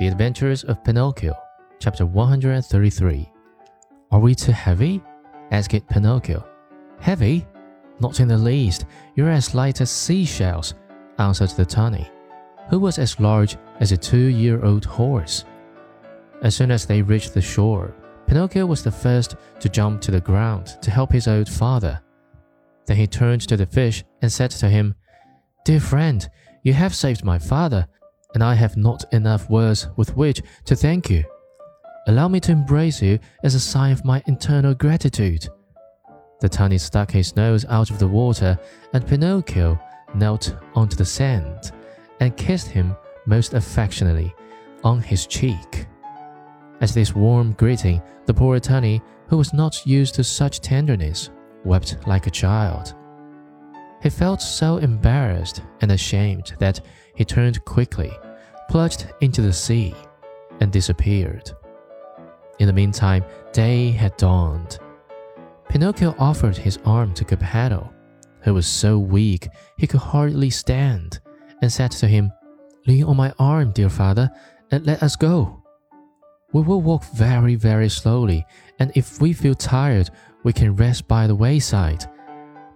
The Adventures of Pinocchio, chapter 133. Are we too heavy? asked Pinocchio. Heavy? Not in the least. You're as light as seashells, answered the tunny, who was as large as a two year old horse. As soon as they reached the shore, Pinocchio was the first to jump to the ground to help his old father. Then he turned to the fish and said to him, Dear friend, you have saved my father and I have not enough words with which to thank you. Allow me to embrace you as a sign of my internal gratitude. The tunny stuck his nose out of the water, and Pinocchio knelt onto the sand and kissed him most affectionately on his cheek. At this warm greeting, the poor tunny, who was not used to such tenderness, wept like a child. He felt so embarrassed and ashamed that he turned quickly, plunged into the sea, and disappeared. In the meantime, day had dawned. Pinocchio offered his arm to Geppetto, who was so weak he could hardly stand, and said to him, Lean on my arm, dear father, and let us go. We will walk very, very slowly, and if we feel tired, we can rest by the wayside.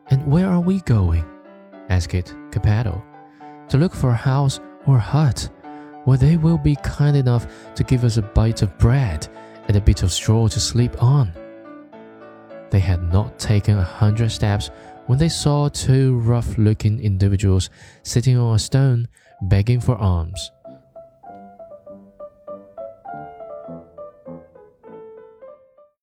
And where are we going? asked Geppetto. To look for a house or a hut where they will be kind enough to give us a bite of bread and a bit of straw to sleep on. They had not taken a hundred steps when they saw two rough looking individuals sitting on a stone begging for alms.